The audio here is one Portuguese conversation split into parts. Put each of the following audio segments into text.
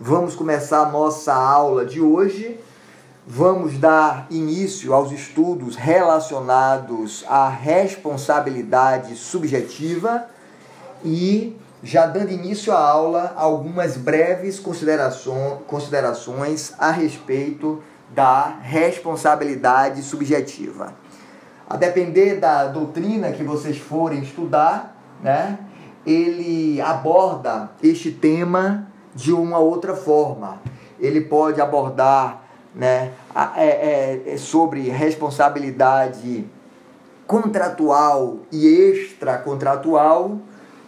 Vamos começar a nossa aula de hoje. Vamos dar início aos estudos relacionados à responsabilidade subjetiva e, já dando início à aula, algumas breves considerações a respeito da responsabilidade subjetiva. A depender da doutrina que vocês forem estudar, né, ele aborda este tema de uma outra forma. Ele pode abordar né, é, é, é, sobre responsabilidade contratual e extracontratual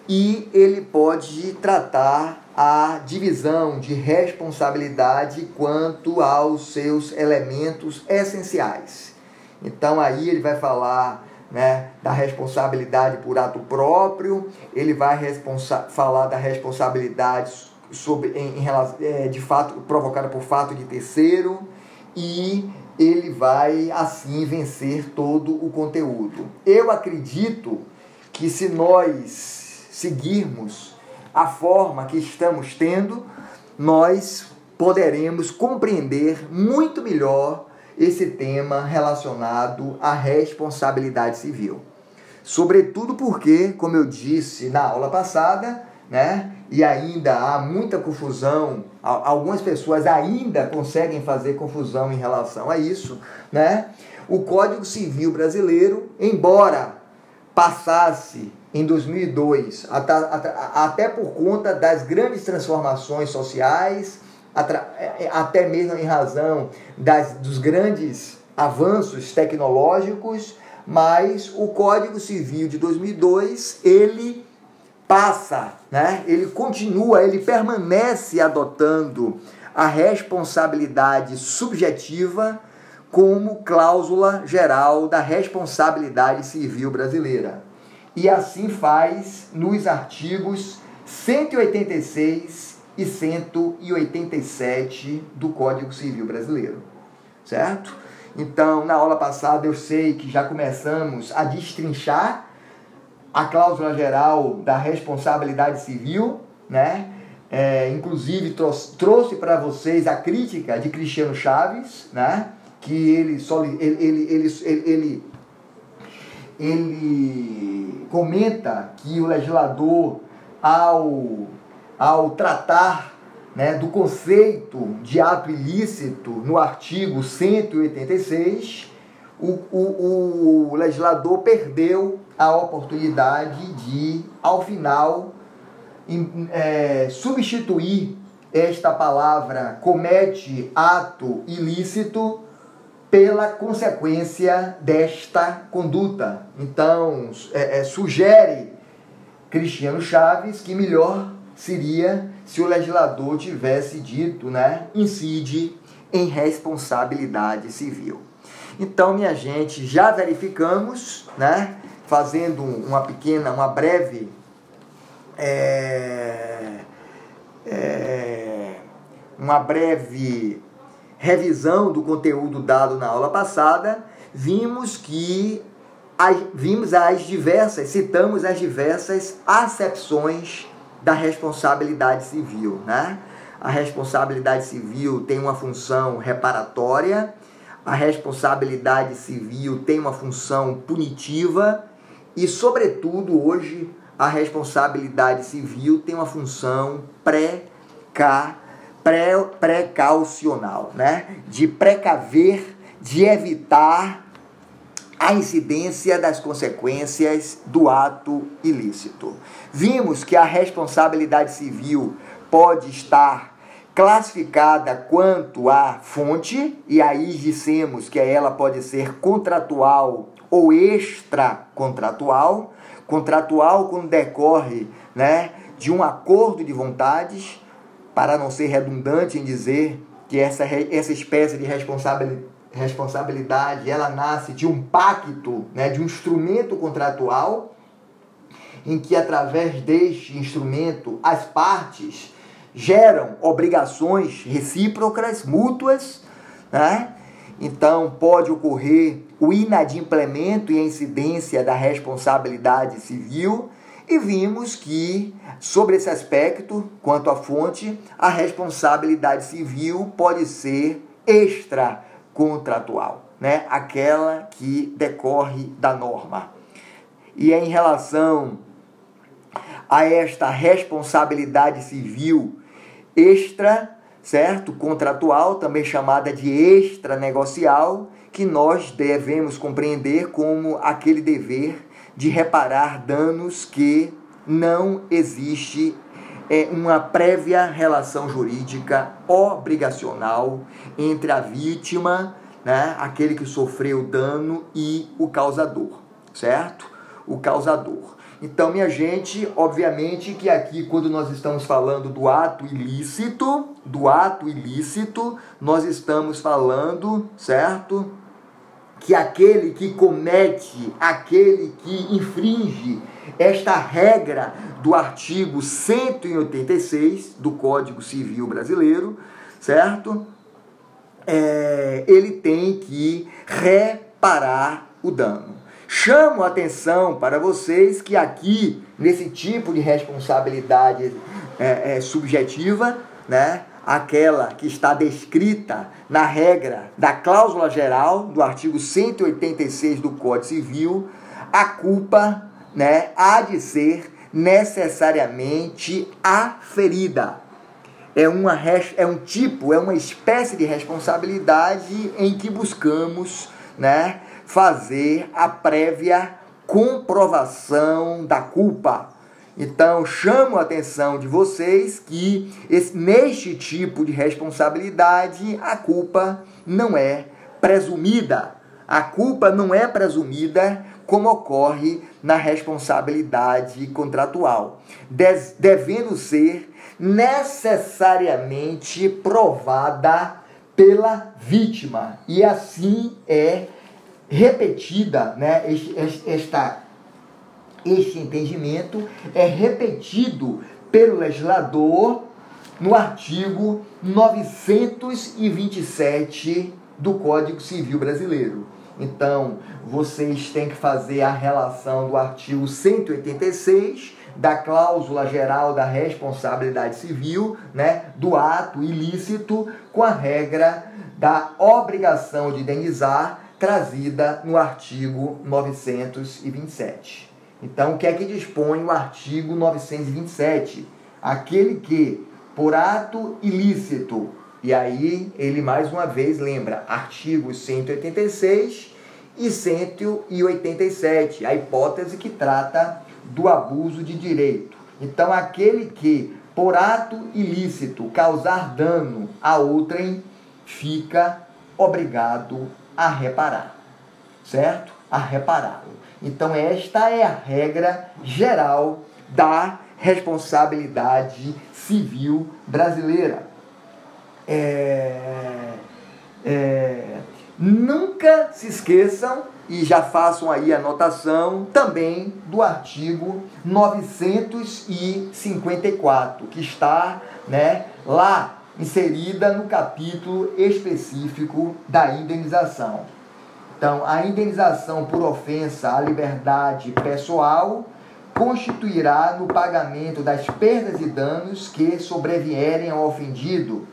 e ele pode tratar a divisão de responsabilidade quanto aos seus elementos essenciais. Então aí ele vai falar né, da responsabilidade por ato próprio, ele vai falar da responsabilidade sobre, em, em, é, de fato provocada por fato de terceiro e ele vai assim vencer todo o conteúdo. Eu acredito que se nós seguirmos a forma que estamos tendo, nós poderemos compreender muito melhor esse tema relacionado à responsabilidade civil. Sobretudo porque, como eu disse na aula passada, né, e ainda há muita confusão, algumas pessoas ainda conseguem fazer confusão em relação a isso, né? O Código Civil brasileiro, embora passasse em 2002, até, até por conta das grandes transformações sociais, é, é, até mesmo em razão das, dos grandes avanços tecnológicos, mas o Código Civil de 2002 ele passa, né? Ele continua, ele permanece adotando a responsabilidade subjetiva como cláusula geral da responsabilidade civil brasileira. E assim faz nos artigos 186 e 187 do Código Civil Brasileiro, certo? Então, na aula passada eu sei que já começamos a destrinchar a cláusula geral da responsabilidade civil, né? É, inclusive trouxe, trouxe para vocês a crítica de Cristiano Chaves, né? Que ele só ele, ele, ele, ele, ele comenta que o legislador ao ao tratar né, do conceito de ato ilícito no artigo 186, o, o, o legislador perdeu a oportunidade de, ao final, é, substituir esta palavra comete ato ilícito pela consequência desta conduta. Então, é, é, sugere Cristiano Chaves que melhor seria se o legislador tivesse dito, né, incide em responsabilidade civil. Então, minha gente, já verificamos, né, fazendo uma pequena, uma breve é, é, uma breve revisão do conteúdo dado na aula passada, vimos que as, vimos as diversas, citamos as diversas acepções da responsabilidade civil, né? A responsabilidade civil tem uma função reparatória, a responsabilidade civil tem uma função punitiva e, sobretudo, hoje a responsabilidade civil tem uma função pré pré né? De precaver, de evitar a incidência das consequências do ato ilícito. Vimos que a responsabilidade civil pode estar classificada quanto à fonte, e aí dissemos que ela pode ser contratual ou extracontratual. Contratual quando decorre né, de um acordo de vontades, para não ser redundante em dizer que essa, essa espécie de responsabilidade ela nasce de um pacto, né, de um instrumento contratual, em que através deste instrumento as partes geram obrigações recíprocas, mútuas, né? Então pode ocorrer o inadimplemento e a incidência da responsabilidade civil E vimos que, sobre esse aspecto, quanto à fonte, a responsabilidade civil pode ser extracontratual, né? aquela que decorre da norma. E é em relação a esta responsabilidade civil extra, certo? Contratual, também chamada de extranegocial, que nós devemos compreender como aquele dever de reparar danos que não existe é, uma prévia relação jurídica obrigacional entre a vítima, né, aquele que sofreu o dano, e o causador, certo? O causador. Então, minha gente, obviamente que aqui, quando nós estamos falando do ato ilícito, do ato ilícito, nós estamos falando, certo? que aquele que comete, aquele que infringe esta regra do artigo 186 do Código Civil Brasileiro, certo? É, ele tem que reparar o dano. Chamo a atenção para vocês que aqui, nesse tipo de responsabilidade é, é, subjetiva, né, aquela que está descrita na regra da cláusula geral do artigo 186 do Código Civil, a culpa né, há de ser necessariamente aferida. É, uma, é um tipo, é uma espécie de responsabilidade em que buscamos né, fazer a prévia comprovação da culpa então, chamo a atenção de vocês que esse, neste tipo de responsabilidade a culpa não é presumida. A culpa não é presumida como ocorre na responsabilidade contratual, devendo ser necessariamente provada pela vítima. E assim é repetida né, esta este entendimento é repetido pelo legislador no artigo 927 do Código Civil Brasileiro. Então, vocês têm que fazer a relação do artigo 186 da cláusula geral da responsabilidade civil, né, do ato ilícito com a regra da obrigação de indenizar trazida no artigo 927. Então, o que é que dispõe o artigo 927? Aquele que, por ato ilícito, e aí ele mais uma vez lembra artigos 186 e 187, a hipótese que trata do abuso de direito. Então, aquele que, por ato ilícito, causar dano a outrem, fica obrigado a reparar, certo? A repará-lo. Então, esta é a regra geral da responsabilidade civil brasileira. É, é, nunca se esqueçam e já façam aí a anotação também do artigo 954, que está né, lá inserida no capítulo específico da indenização. Então, a indenização por ofensa à liberdade pessoal constituirá no pagamento das perdas e danos que sobrevierem ao ofendido.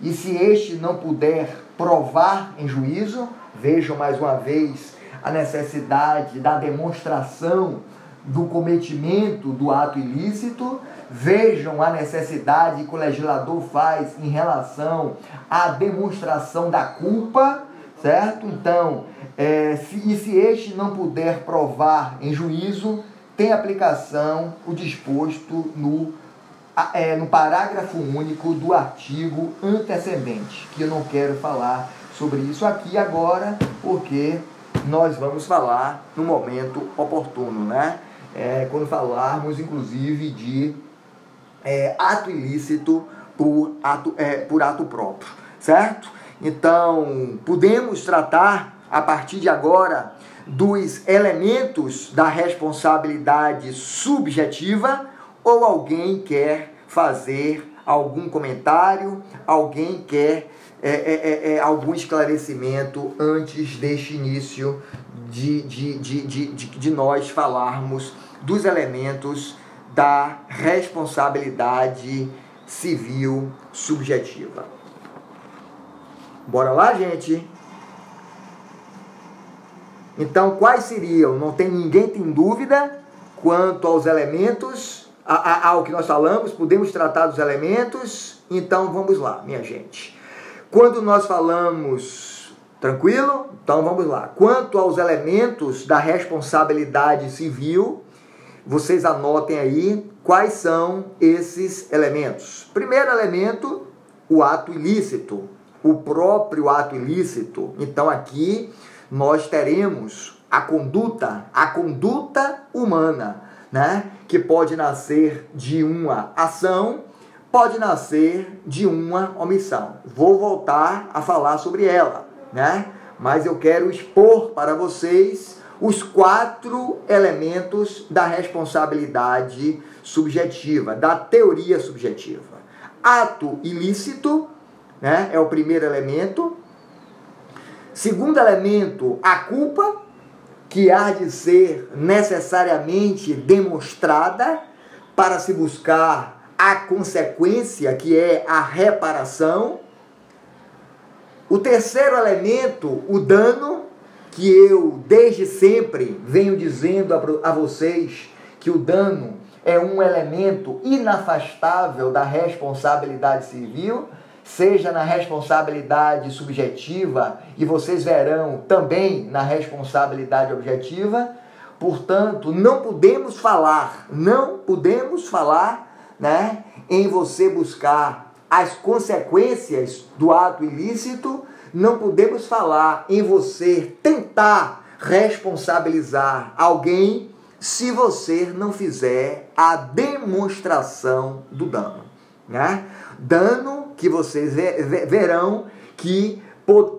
E se este não puder provar em juízo, vejam mais uma vez a necessidade da demonstração do cometimento do ato ilícito, vejam a necessidade que o legislador faz em relação à demonstração da culpa, certo? Então, é, se, e se este não puder provar em juízo, tem aplicação o disposto no, é, no parágrafo único do artigo antecedente, que eu não quero falar sobre isso aqui agora, porque nós vamos falar no momento oportuno, né? É, quando falarmos, inclusive, de é, ato ilícito por ato, é, por ato próprio, certo? Então, podemos tratar a partir de agora dos elementos da responsabilidade subjetiva ou alguém quer fazer algum comentário, alguém quer é, é, é, é algum esclarecimento antes deste início de, de, de, de, de, de nós falarmos dos elementos da responsabilidade civil subjetiva. Bora lá, gente? Então, quais seriam? Não tem ninguém tem dúvida quanto aos elementos, a, a, ao que nós falamos, podemos tratar dos elementos. Então, vamos lá, minha gente. Quando nós falamos, tranquilo? Então, vamos lá. Quanto aos elementos da responsabilidade civil, vocês anotem aí quais são esses elementos. Primeiro elemento, o ato ilícito, o próprio ato ilícito. Então, aqui nós teremos a conduta, a conduta humana, né? Que pode nascer de uma ação, pode nascer de uma omissão. Vou voltar a falar sobre ela, né? Mas eu quero expor para vocês os quatro elementos da responsabilidade subjetiva, da teoria subjetiva. Ato ilícito, né? É o primeiro elemento. Segundo elemento, a culpa, que há de ser necessariamente demonstrada para se buscar a consequência, que é a reparação. O terceiro elemento, o dano, que eu desde sempre venho dizendo a, a vocês que o dano é um elemento inafastável da responsabilidade civil seja na responsabilidade subjetiva e vocês verão também na responsabilidade objetiva. Portanto, não podemos falar, não podemos falar, né, em você buscar as consequências do ato ilícito, não podemos falar em você tentar responsabilizar alguém se você não fizer a demonstração do dano, né? Dano que vocês verão que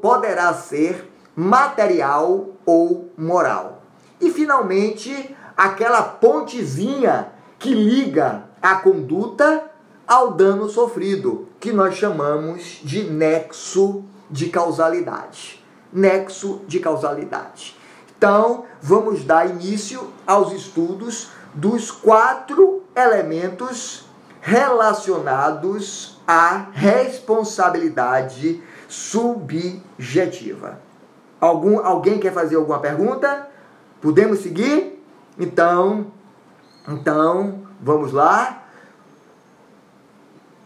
poderá ser material ou moral. E finalmente, aquela pontezinha que liga a conduta ao dano sofrido, que nós chamamos de nexo de causalidade. Nexo de causalidade. Então, vamos dar início aos estudos dos quatro elementos relacionados a responsabilidade subjetiva. Algum, alguém quer fazer alguma pergunta? Podemos seguir? Então, então, vamos lá.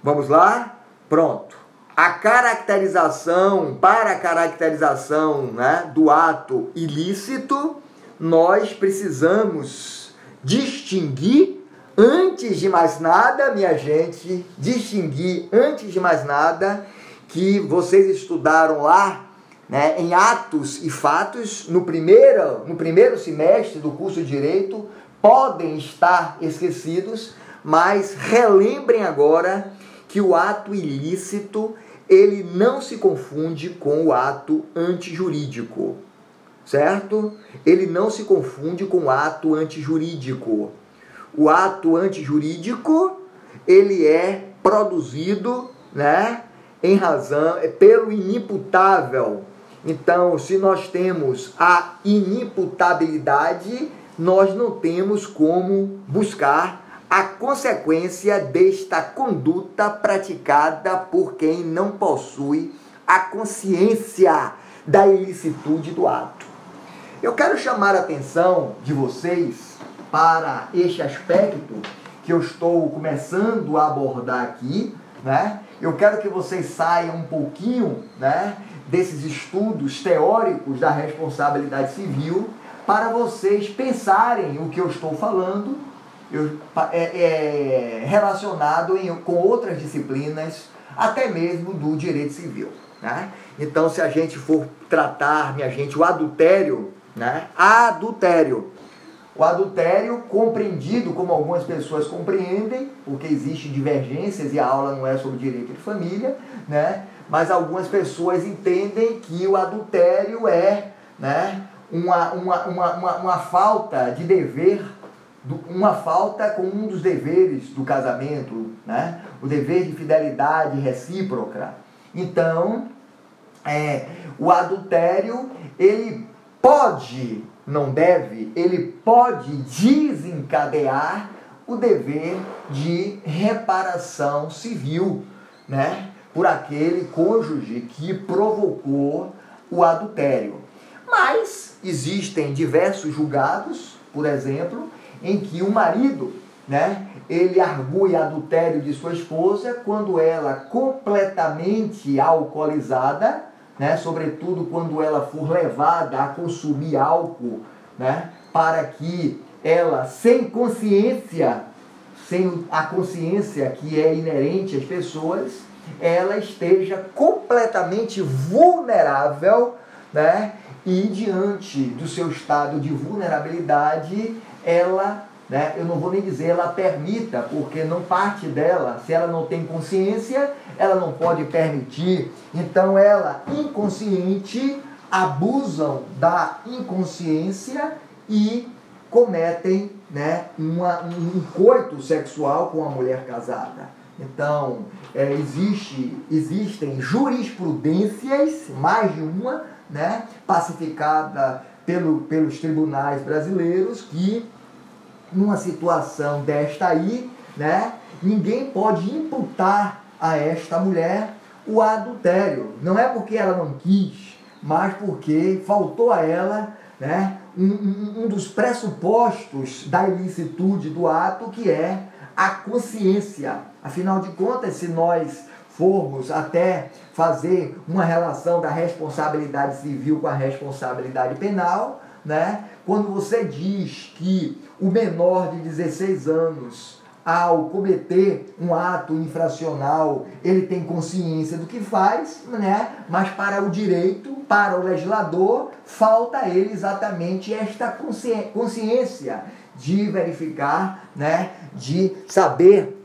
Vamos lá? Pronto. A caracterização, para a caracterização né, do ato ilícito, nós precisamos distinguir antes de mais nada, minha gente, distinguir antes de mais nada que vocês estudaram lá né, em Atos e Fatos no primeiro, no primeiro semestre do curso de Direito podem estar esquecidos, mas relembrem agora que o ato ilícito ele não se confunde com o ato antijurídico, certo? Ele não se confunde com o ato antijurídico o ato antijurídico ele é produzido, né, em razão é pelo inimputável. Então, se nós temos a inimputabilidade, nós não temos como buscar a consequência desta conduta praticada por quem não possui a consciência da ilicitude do ato. Eu quero chamar a atenção de vocês para este aspecto que eu estou começando a abordar aqui, né? Eu quero que vocês saiam um pouquinho, né, desses estudos teóricos da responsabilidade civil para vocês pensarem o que eu estou falando eu, é, é, relacionado em, com outras disciplinas, até mesmo do direito civil. Né? Então, se a gente for tratar, minha gente, o adultério, né? adultério o adultério, compreendido como algumas pessoas compreendem, porque existem divergências e a aula não é sobre direito de família, né? mas algumas pessoas entendem que o adultério é né, uma, uma, uma, uma, uma falta de dever, uma falta com um dos deveres do casamento, né? o dever de fidelidade recíproca. Então, é, o adultério, ele pode, não deve, ele pode desencadear o dever de reparação civil, né? Por aquele cônjuge que provocou o adultério. Mas existem diversos julgados, por exemplo, em que o marido, né, ele argue adultério de sua esposa quando ela completamente alcoolizada, né, sobretudo quando ela for levada a consumir álcool, né, para que ela, sem consciência, sem a consciência que é inerente às pessoas, ela esteja completamente vulnerável, né? E diante do seu estado de vulnerabilidade, ela, né, eu não vou nem dizer ela permita, porque não parte dela, se ela não tem consciência, ela não pode permitir. Então ela inconsciente abusam da inconsciência e cometem né, uma, um coito sexual com a mulher casada. Então, é, existe, existem jurisprudências, mais de uma, né, pacificada pelo, pelos tribunais brasileiros, que numa situação desta aí, né, ninguém pode imputar a esta mulher o adultério. Não é porque ela não quis, mas porque faltou a ela né, um, um dos pressupostos da ilicitude do ato, que é a consciência. Afinal de contas, se nós formos até fazer uma relação da responsabilidade civil com a responsabilidade penal, né? Quando você diz que o menor de 16 anos ao cometer um ato infracional, ele tem consciência do que faz, né? mas para o direito, para o legislador, falta a ele exatamente esta consciência de verificar, né? de saber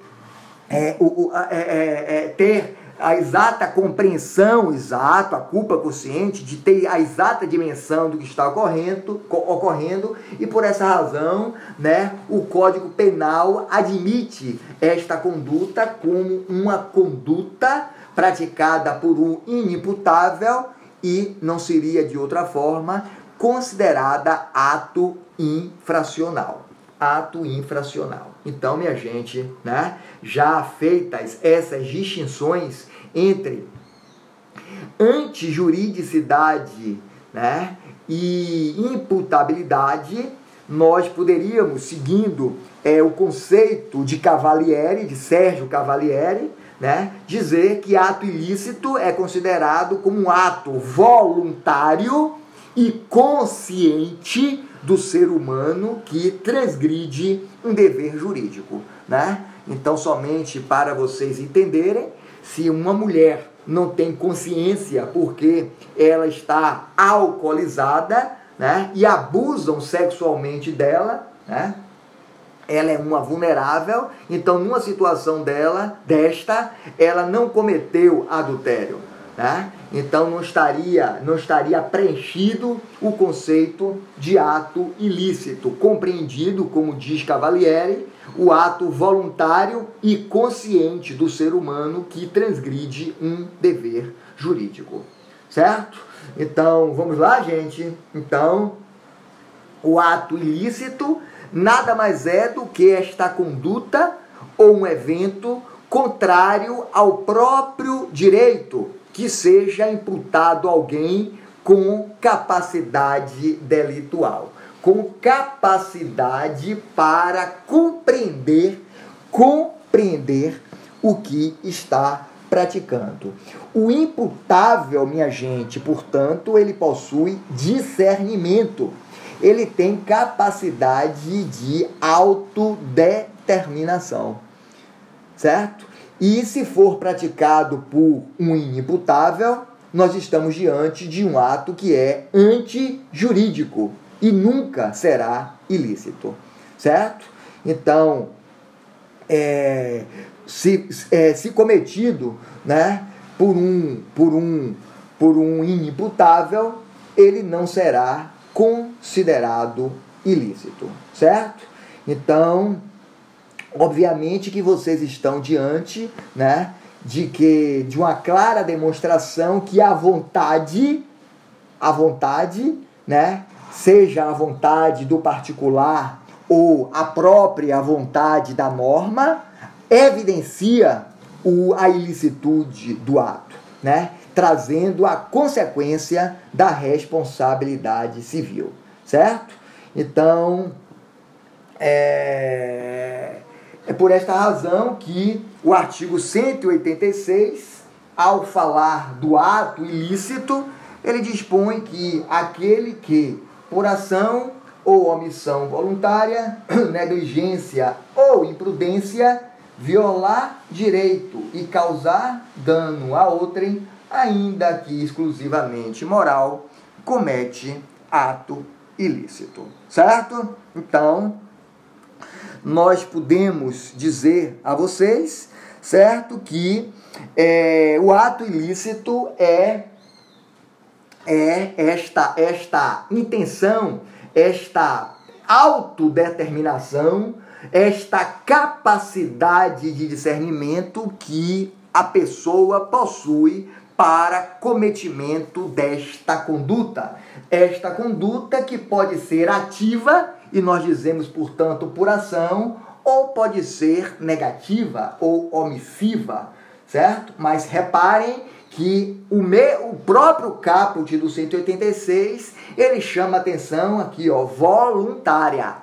é, o, é, é, é, ter a exata compreensão, exato, a culpa consciente, de ter a exata dimensão do que está ocorrendo, ocorrendo e por essa razão, né, o Código Penal admite esta conduta como uma conduta praticada por um inimputável e não seria de outra forma considerada ato infracional. Ato infracional. Então, minha gente, né, já feitas essas distinções entre antijuridicidade né, e imputabilidade, nós poderíamos, seguindo é, o conceito de Cavalieri, de Sérgio Cavalieri, né, dizer que ato ilícito é considerado como um ato voluntário e consciente do ser humano que transgride um dever jurídico. Né? Então, somente para vocês entenderem, se uma mulher não tem consciência porque ela está alcoolizada né, e abusam sexualmente dela, né, ela é uma vulnerável, então numa situação dela, desta, ela não cometeu adultério. Né? Então não estaria, não estaria preenchido o conceito de ato ilícito, compreendido, como diz Cavalieri, o ato voluntário e consciente do ser humano que transgride um dever jurídico. Certo? Então, vamos lá, gente? Então, o ato ilícito nada mais é do que esta conduta ou um evento contrário ao próprio direito que seja imputado alguém com capacidade delitual com capacidade para compreender, compreender o que está praticando. O imputável, minha gente, portanto, ele possui discernimento. Ele tem capacidade de autodeterminação. Certo? E se for praticado por um inimputável, nós estamos diante de um ato que é antijurídico, e nunca será ilícito, certo? Então, é, se, é, se cometido né, por, um, por, um, por um inimputável, ele não será considerado ilícito, certo? Então, obviamente que vocês estão diante, né, de que de uma clara demonstração que a vontade, a vontade né, seja a vontade do particular ou a própria vontade da norma, evidencia o, a ilicitude do ato, né? trazendo a consequência da responsabilidade civil, certo? Então, é, é por esta razão que o artigo 186, ao falar do ato ilícito, ele dispõe que aquele que, por ação ou omissão voluntária, negligência ou imprudência, violar direito e causar dano a outrem, ainda que exclusivamente moral, comete ato ilícito. Certo? Então, nós podemos dizer a vocês, certo, que é, o ato ilícito é é esta esta intenção, esta autodeterminação, esta capacidade de discernimento que a pessoa possui para cometimento desta conduta. Esta conduta que pode ser ativa, e nós dizemos, portanto, por ação, ou pode ser negativa ou omissiva, certo? Mas reparem que o, me, o próprio caput do 186, ele chama atenção aqui, ó, voluntária.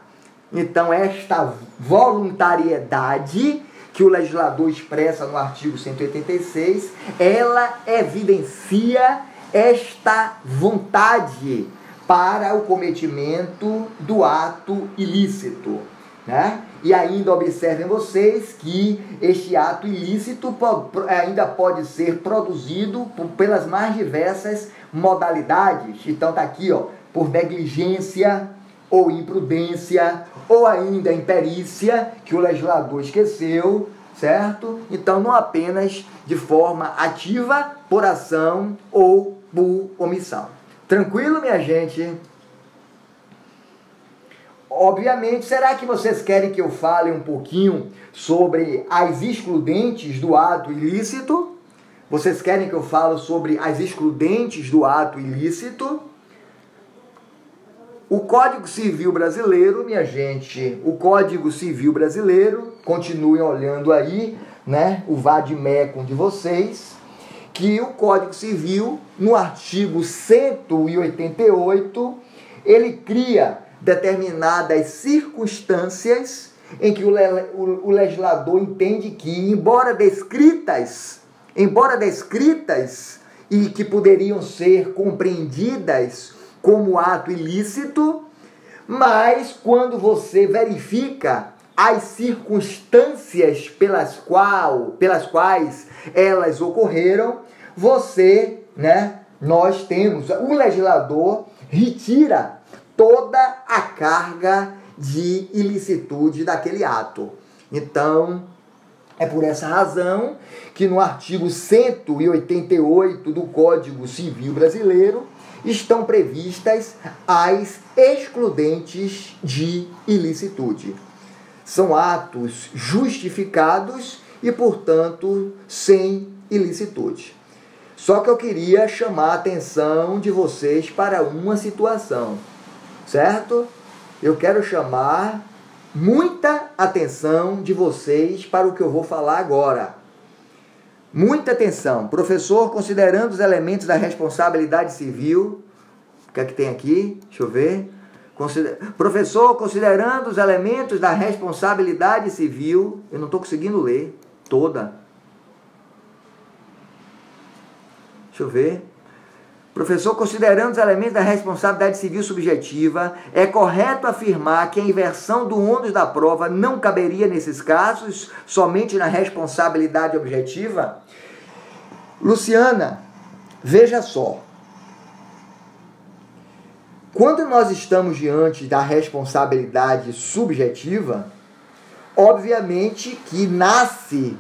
Então, esta voluntariedade que o legislador expressa no artigo 186, ela evidencia esta vontade para o cometimento do ato ilícito. Né? E ainda observem vocês que este ato ilícito ainda pode ser produzido pelas mais diversas modalidades. Então tá aqui, ó, por negligência ou imprudência ou ainda imperícia que o legislador esqueceu, certo? Então não apenas de forma ativa por ação ou por omissão. Tranquilo, minha gente? Obviamente, será que vocês querem que eu fale um pouquinho sobre as excludentes do ato ilícito? Vocês querem que eu fale sobre as excludentes do ato ilícito? O Código Civil Brasileiro, minha gente, o Código Civil Brasileiro, continuem olhando aí, né, o vademecum de vocês, que o Código Civil, no artigo 188, ele cria determinadas circunstâncias em que o, o, o legislador entende que, embora descritas, embora descritas e que poderiam ser compreendidas como ato ilícito, mas quando você verifica as circunstâncias pelas, qual, pelas quais elas ocorreram, você, né, nós temos, o legislador retira toda a carga de ilicitude daquele ato. Então, é por essa razão que no artigo 188 do Código Civil Brasileiro estão previstas as excludentes de ilicitude. São atos justificados e, portanto, sem ilicitude. Só que eu queria chamar a atenção de vocês para uma situação certo? Eu quero chamar muita atenção de vocês para o que eu vou falar agora. Muita atenção. Professor, considerando os elementos da responsabilidade civil, o que é que tem aqui? Deixa eu ver. Consider... Professor, considerando os elementos da responsabilidade civil, eu não estou conseguindo ler toda. Deixa eu ver. Professor, considerando os elementos da responsabilidade civil subjetiva, é correto afirmar que a inversão do ônus da prova não caberia nesses casos, somente na responsabilidade objetiva? Luciana, veja só. Quando nós estamos diante da responsabilidade subjetiva, obviamente que nasce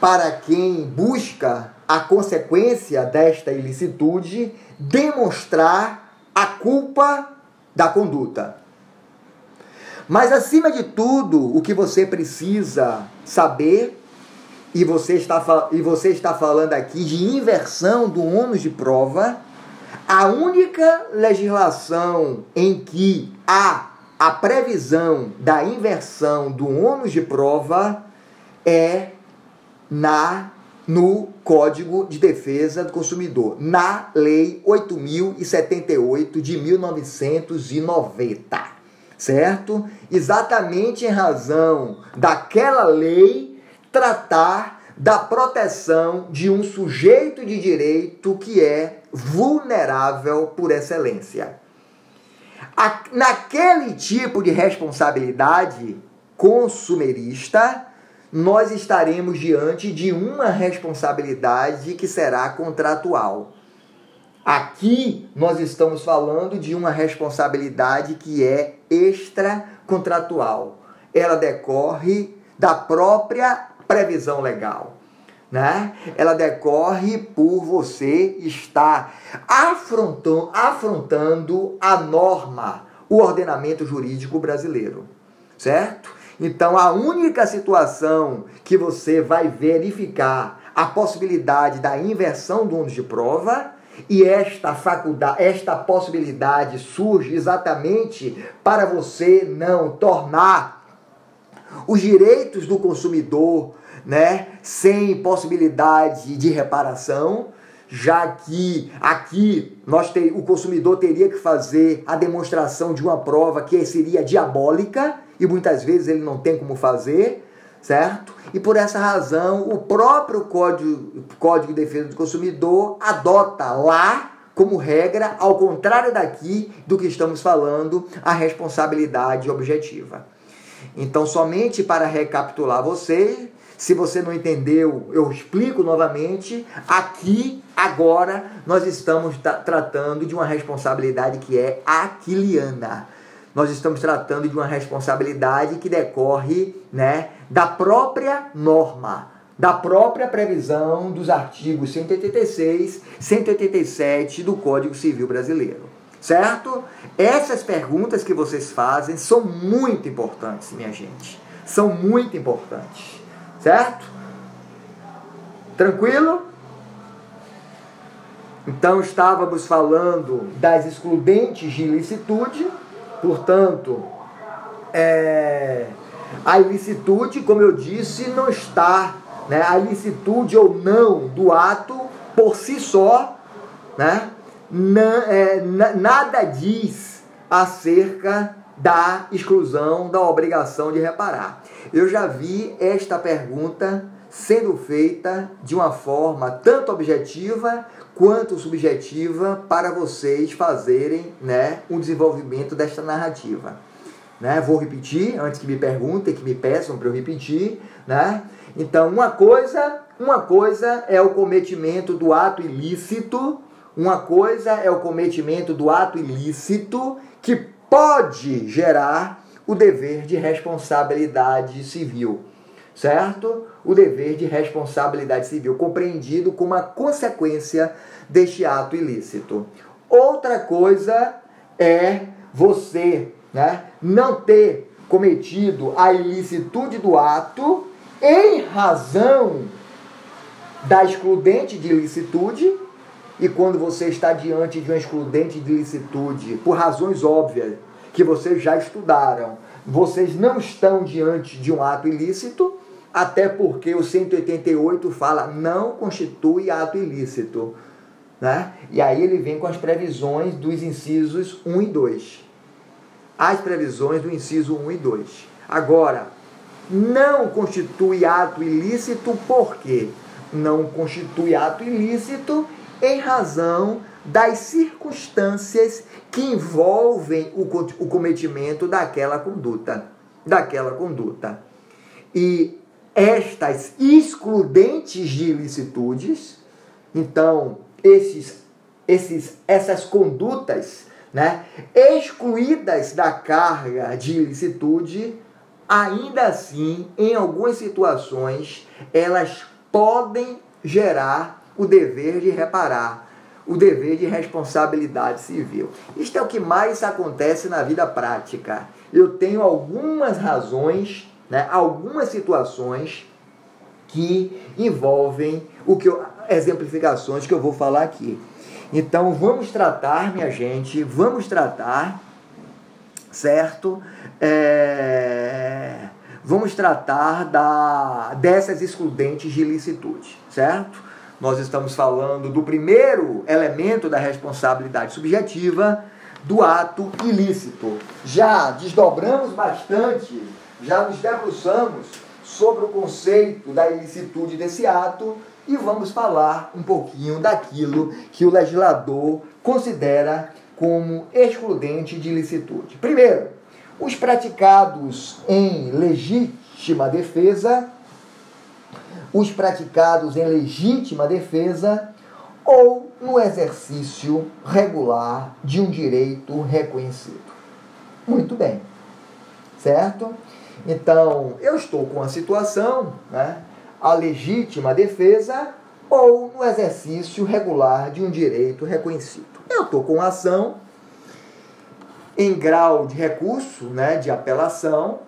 para quem busca a consequência desta ilicitude demonstrar a culpa da conduta. Mas acima de tudo, o que você precisa saber, e você está, e você está falando aqui de inversão do ônus de prova, A única legislação em que há a previsão da inversão do ônus de prova é na no Código de Defesa do Consumidor, na Lei 8078 de 1990, certo? Exatamente em razão daquela lei tratar da proteção de um sujeito de direito que é vulnerável por excelência. Naquele tipo de responsabilidade consumerista, nós estaremos diante de uma responsabilidade que será contratual. Aqui nós estamos falando de uma responsabilidade que é extracontratual. Ela decorre da própria previsão legal. Né? Ela decorre por você estar afrontando, afrontando a norma, o ordenamento jurídico brasileiro, certo? Então, a única situação que você vai verificar a possibilidade da inversão do ônus de prova e esta faculdade, esta possibilidade surge exatamente para você não tornar os direitos do consumidor, né, sem possibilidade de reparação, já que aqui nós ter, o consumidor teria que fazer a demonstração de uma prova que seria diabólica e muitas vezes ele não tem como fazer, certo? E por essa razão, o próprio Código, Código de Defesa do Consumidor adota lá como regra, ao contrário daqui do que estamos falando, a responsabilidade objetiva. Então, somente para recapitular você, se você não entendeu, eu explico novamente. Aqui, agora, nós estamos tratando de uma responsabilidade que é aquiliana nós estamos tratando de uma responsabilidade que decorre né, da própria norma, da própria previsão dos artigos 186, 187 do Código Civil Brasileiro. Certo? Essas perguntas que vocês fazem são muito importantes, minha gente. São muito importantes. Certo? Tranquilo? Então estávamos falando das excludentes de ilicitude Portanto, é, a ilicitude, como eu disse, não está, né, a ilicitude ou não do ato por si só, né, na, é, na, nada diz acerca da exclusão da obrigação de reparar. Eu já vi esta pergunta sendo feita de uma forma tanto objetiva quanto subjetiva para vocês fazerem né, um desenvolvimento desta narrativa. Né? Vou repetir, antes que me perguntem, que me peçam para eu repetir. Né? Então, uma coisa, uma coisa é o cometimento do ato ilícito, uma coisa é o cometimento do ato ilícito que pode gerar o dever de responsabilidade civil certo? O dever de responsabilidade civil, compreendido como uma consequência deste ato ilícito. Outra coisa é você né, não ter cometido a ilicitude do ato em razão da excludente de ilicitude, e quando você está diante de uma excludente de ilicitude, por razões óbvias que vocês já estudaram, vocês não estão diante de um ato ilícito, até porque o 188 fala não constitui ato ilícito. Né? E aí ele vem com as previsões dos incisos 1 e 2. As previsões do inciso 1 e 2. Agora, não constitui ato ilícito por quê? Não constitui ato ilícito em razão das circunstâncias que envolvem o, o cometimento daquela conduta, daquela conduta. E estas excludentes de ilicitudes, então esses, esses, essas condutas né, excluídas da carga de ilicitude, ainda assim, em algumas situações, elas podem gerar o dever de reparar, o dever de responsabilidade civil. Isto é o que mais acontece na vida prática. Eu tenho algumas razões né, algumas situações que envolvem o que eu, exemplificações que eu vou falar aqui. Então vamos tratar, minha gente, vamos tratar, certo? É, vamos tratar da, dessas excludentes de ilicitude, certo? Nós estamos falando do primeiro elemento da responsabilidade subjetiva, do ato ilícito. Já desdobramos bastante, já nos debruçamos sobre o conceito da ilicitude desse ato e vamos falar um pouquinho daquilo que o legislador considera como excludente de ilicitude. Primeiro, os praticados em legítima defesa, os praticados em legítima defesa ou no exercício regular de um direito reconhecido. Muito bem, certo? Então, eu estou com a situação, né, a legítima defesa ou no exercício regular de um direito reconhecido. Eu estou com a ação em grau de recurso, né, de apelação.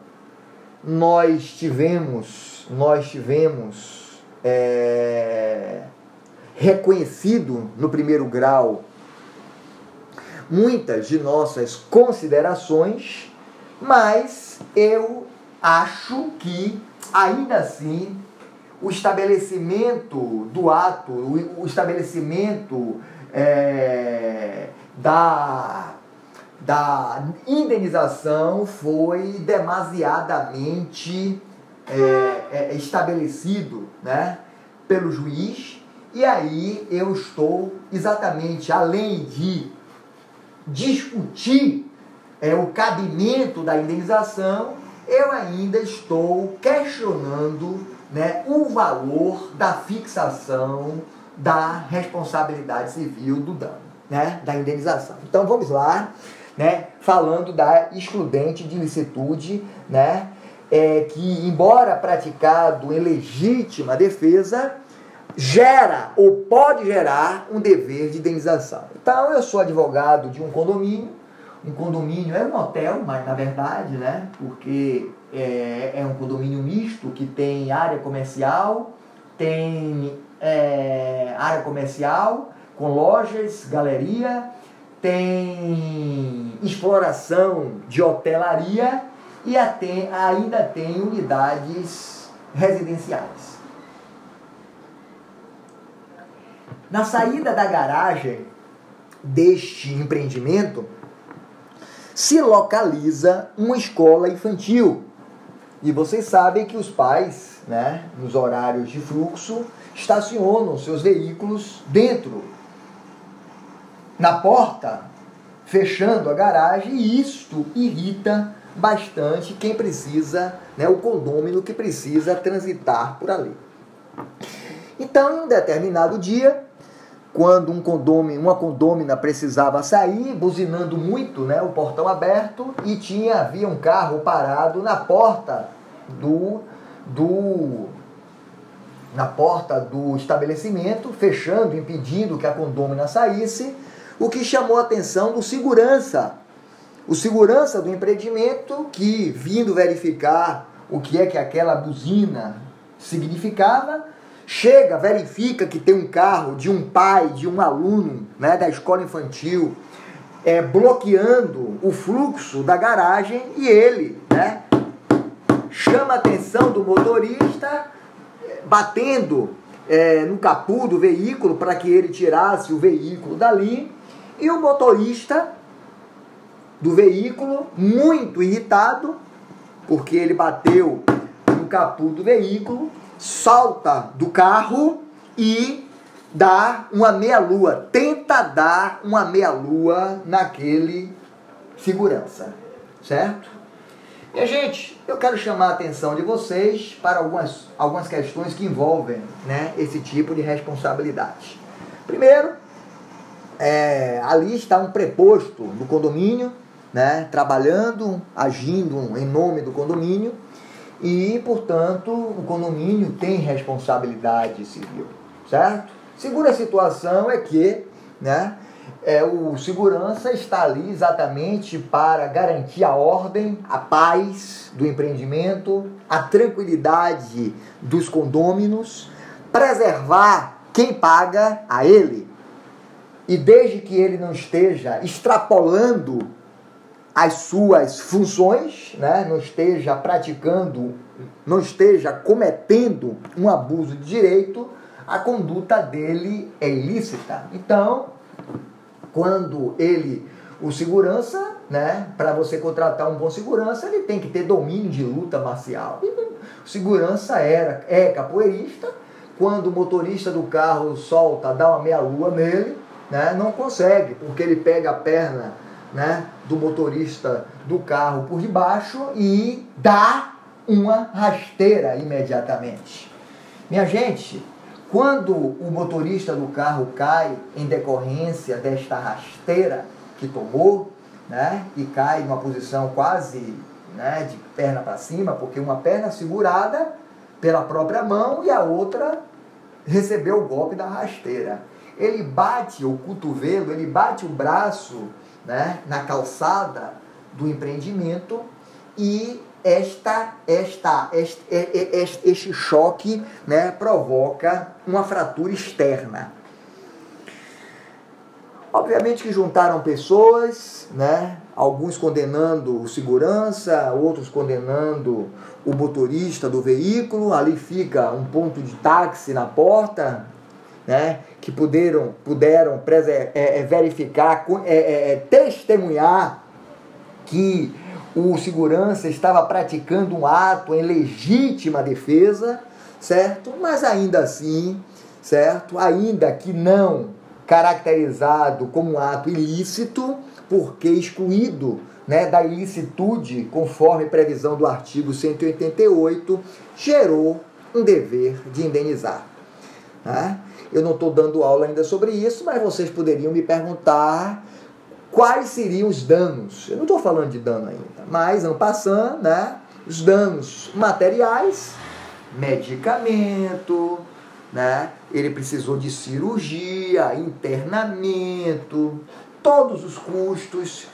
Nós tivemos, nós tivemos é, reconhecido no primeiro grau muitas de nossas considerações, mas eu acho que ainda assim o estabelecimento do ato, o estabelecimento é, da, da indenização foi demasiadamente é, é, estabelecido né, pelo juiz, e aí eu estou exatamente além de discutir é, o cabimento da indenização, eu ainda estou questionando né, o valor da fixação da responsabilidade civil do dano, né, da indenização. Então vamos lá, né, falando da excludente de licitude, né, é, que embora praticado em legítima defesa, gera ou pode gerar um dever de indenização. Então eu sou advogado de um condomínio, um condomínio é um hotel, mas na verdade, né, porque é, é um condomínio misto que tem área comercial, tem é, área comercial com lojas, galeria, tem exploração de hotelaria e até, ainda tem unidades residenciais. Na saída da garagem deste empreendimento se localiza uma escola infantil e vocês sabem que os pais, né, nos horários de fluxo, estacionam seus veículos dentro, na porta, fechando a garagem, e isto irrita bastante quem precisa, né, o condômino que precisa transitar por ali. Então, em um determinado dia, quando um condômino, uma condômina precisava sair, buzinando muito, né, o portão aberto e tinha havia um carro parado na porta do do na porta do estabelecimento, fechando, impedindo que a condômina saísse, o que chamou a atenção do segurança. O segurança do empreendimento que, vindo verificar o que é que aquela buzina significava, chega, verifica que tem um carro de um pai, de um aluno né, da escola infantil, é, bloqueando o fluxo da garagem e ele né, chama a atenção do motorista, batendo é, no capu do veículo para que ele tirasse o veículo dali, e o motorista do veículo, muito irritado, porque ele bateu no capu do veículo, salta do carro e dá uma meia-lua, tenta dar uma meia-lua naquele segurança, certo? E, gente, eu quero chamar a atenção de vocês para algumas, algumas questões que envolvem né, esse tipo de responsabilidade. Primeiro, é, ali está um preposto do condomínio, né, trabalhando, agindo em nome do condomínio, e, portanto, o condomínio tem responsabilidade civil, certo? Segunda situação é que né, é, o segurança está ali exatamente para garantir a ordem, a paz do empreendimento, a tranquilidade dos condôminos, preservar quem paga a ele. E desde que ele não esteja extrapolando as suas funções, né? não esteja praticando, não esteja cometendo um abuso de direito, a conduta dele é ilícita. Então, quando ele, o segurança, né, para você contratar um bom segurança, ele tem que ter domínio de luta marcial. Segurança era, é capoeirista, quando o motorista do carro solta, dá uma meia-lua nele, né, não consegue, porque ele pega a perna né, do motorista do carro por debaixo e dá uma rasteira imediatamente. Minha gente, quando o motorista do carro cai em decorrência desta rasteira que tomou, né, e cai numa posição quase né, de perna para cima, porque uma perna segurada pela própria mão e a outra recebeu o golpe da rasteira. Ele bate o cotovelo, ele bate o braço né, na calçada do empreendimento e esta, esta, este, este, choque né, provoca uma fratura externa. Obviamente que juntaram pessoas, né? alguns condenando o segurança, outros condenando o motorista do veículo. Ali fica um ponto de táxi na porta, né? que puderam, puderam é, é, verificar, é, é, é, testemunhar que o segurança estava praticando um ato em legítima defesa, certo? Mas ainda assim, certo? Ainda que não caracterizado como um ato ilícito, porque excluído né, da ilicitude, conforme previsão do artigo 188, gerou um dever de indenizar. Né? Eu não estou dando aula ainda sobre isso, mas vocês poderiam me perguntar quais seriam os danos. Eu não estou falando de dano ainda, mas não passando, né? Os danos materiais, medicamento, né? Ele precisou de cirurgia, internamento, todos os custos.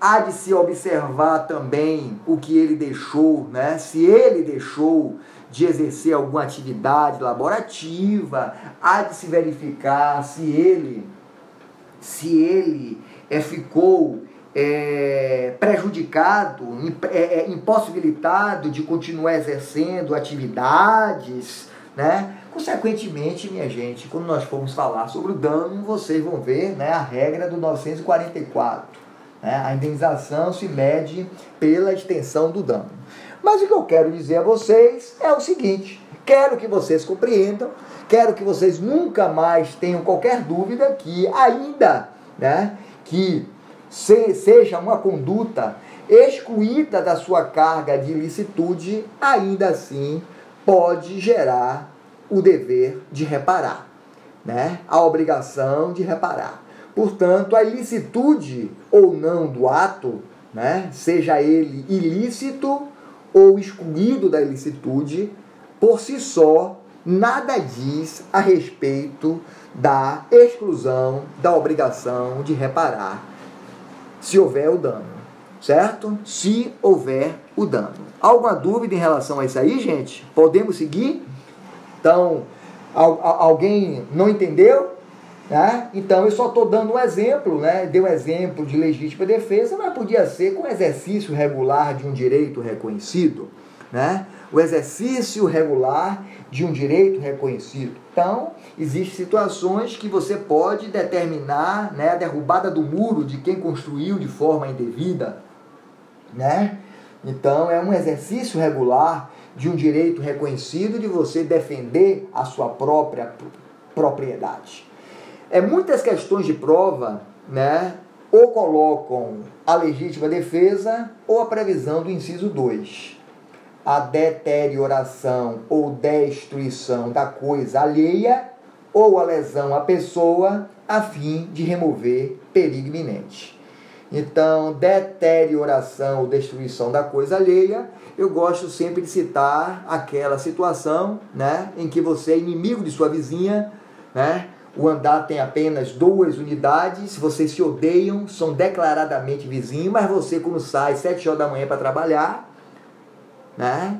Há de se observar também o que ele deixou, né? Se ele deixou de exercer alguma atividade laborativa, há de se verificar se ele se ele é, ficou é, prejudicado, é, é, impossibilitado de continuar exercendo atividades, né? Consequentemente, minha gente, quando nós formos falar sobre o dano, vocês vão ver né, a regra do 944. Né? A indenização se mede pela extensão do dano. Mas o que eu quero dizer a vocês é o seguinte: quero que vocês compreendam, quero que vocês nunca mais tenham qualquer dúvida que ainda né, que se, seja uma conduta excluída da sua carga de ilicitude, ainda assim pode gerar o dever de reparar, né? a obrigação de reparar. Portanto, a ilicitude ou não do ato, né? seja ele ilícito ou excluído da ilicitude, por si só, nada diz a respeito da exclusão da obrigação de reparar se houver o dano, certo? Se houver o dano. Alguma dúvida em relação a isso aí, gente? Podemos seguir? Então, alguém não entendeu? Né? Então, eu só estou dando um exemplo, né? dei um exemplo de legítima defesa, mas podia ser com exercício regular de um direito reconhecido. Né? O exercício regular de um direito reconhecido. Então, existem situações que você pode determinar né, a derrubada do muro de quem construiu de forma indevida. Né? Então, é um exercício regular de um direito reconhecido de você defender a sua própria propriedade. É muitas questões de prova, né, ou colocam a legítima defesa ou a previsão do inciso 2. A deterioração ou destruição da coisa alheia ou a lesão à pessoa a fim de remover perigo iminente. Então, deterioração ou destruição da coisa alheia, eu gosto sempre de citar aquela situação, né, em que você é inimigo de sua vizinha, né? O andar tem apenas duas unidades, vocês se odeiam, são declaradamente vizinhos, mas você quando sai sete horas da manhã para trabalhar, né?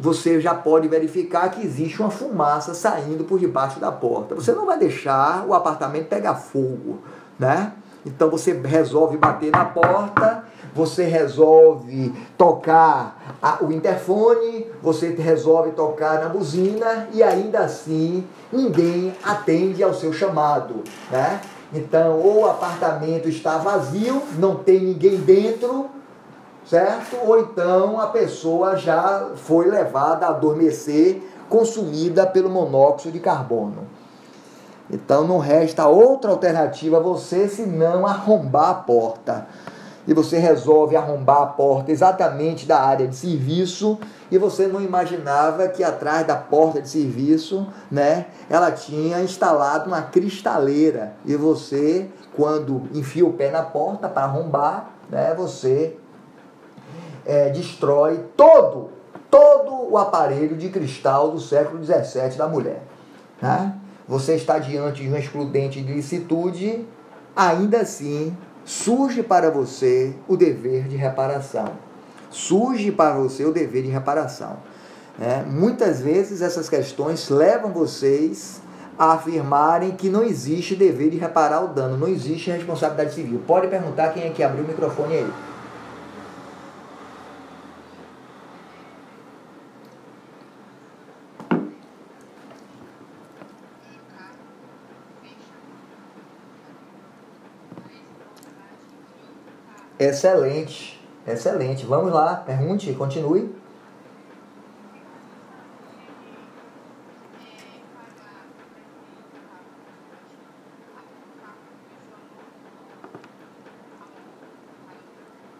você já pode verificar que existe uma fumaça saindo por debaixo da porta. Você não vai deixar o apartamento pegar fogo, né? Então você resolve bater na porta, você resolve tocar a, o interfone, você resolve tocar na buzina e ainda assim ninguém atende ao seu chamado, né? Então, ou o apartamento está vazio, não tem ninguém dentro, certo? Ou então a pessoa já foi levada a adormecer, consumida pelo monóxido de carbono. Então não resta outra alternativa a você senão arrombar a porta. E você resolve arrombar a porta exatamente da área de serviço e você não imaginava que atrás da porta de serviço, né, ela tinha instalado uma cristaleira. E você, quando enfia o pé na porta para arrombar, né, você é, destrói todo, todo o aparelho de cristal do século XVII da mulher. Né? Você está diante de uma excludente de licitude, ainda assim surge para você o dever de reparação. Surge para você o dever de reparação. Né? Muitas vezes essas questões levam vocês a afirmarem que não existe dever de reparar o dano, não existe responsabilidade civil. Pode perguntar quem é que abriu o microfone aí. Excelente, excelente. Vamos lá, pergunte, continue.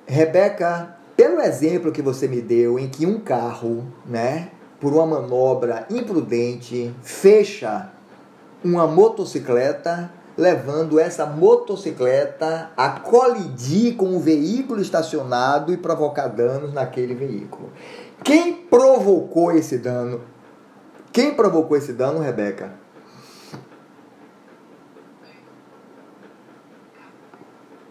Rebeca, pelo exemplo que você me deu em que um carro, né, por uma manobra imprudente, fecha uma motocicleta, levando essa motocicleta a colidir com um veículo estacionado e provocar danos naquele veículo. Quem provocou esse dano? Quem provocou esse dano, Rebeca?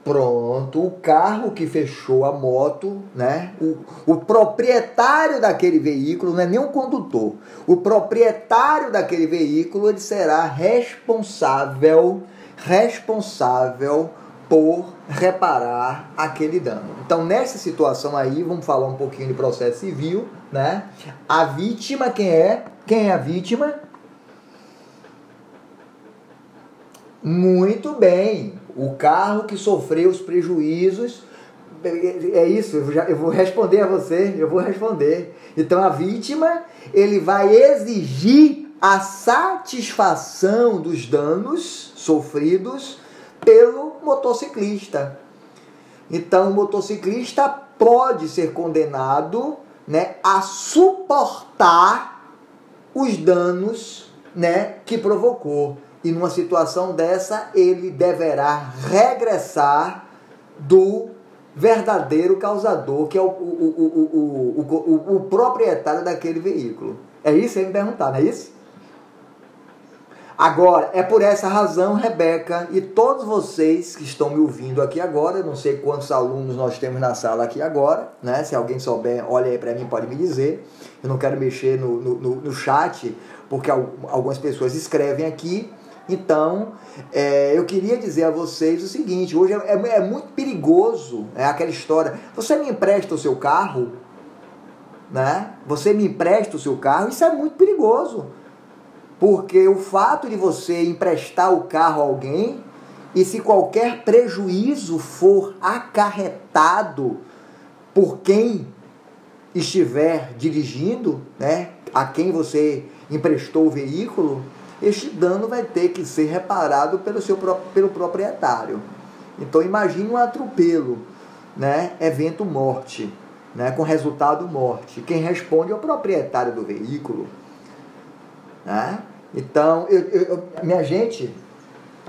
Pronto, o carro que fechou a moto, né? O, o proprietário daquele veículo, não é nem o condutor, o proprietário daquele veículo ele será responsável responsável por reparar aquele dano. Então, nessa situação aí, vamos falar um pouquinho de processo civil, né? A vítima, quem é? Quem é a vítima? Muito bem, o carro que sofreu os prejuízos. É isso, eu, já, eu vou responder a você, eu vou responder. Então, a vítima, ele vai exigir a satisfação dos danos sofridos pelo motociclista. Então, o motociclista pode ser condenado né, a suportar os danos né, que provocou. E numa situação dessa, ele deverá regressar do verdadeiro causador, que é o, o, o, o, o proprietário daquele veículo. É isso que ele perguntar, não é isso? Agora, é por essa razão, Rebeca, e todos vocês que estão me ouvindo aqui agora, não sei quantos alunos nós temos na sala aqui agora, né? Se alguém souber, olha aí para mim, pode me dizer. Eu não quero mexer no, no, no chat, porque algumas pessoas escrevem aqui. Então, é, eu queria dizer a vocês o seguinte: hoje é, é, é muito perigoso, é aquela história. Você me empresta o seu carro, né? Você me empresta o seu carro, isso é muito perigoso. Porque o fato de você emprestar o carro a alguém e se qualquer prejuízo for acarretado por quem estiver dirigindo, né, a quem você emprestou o veículo, este dano vai ter que ser reparado pelo seu pelo proprietário. Então imagine um atropelo, né, evento morte, né, com resultado morte. Quem responde é o proprietário do veículo. Né? Então, eu, eu, minha gente,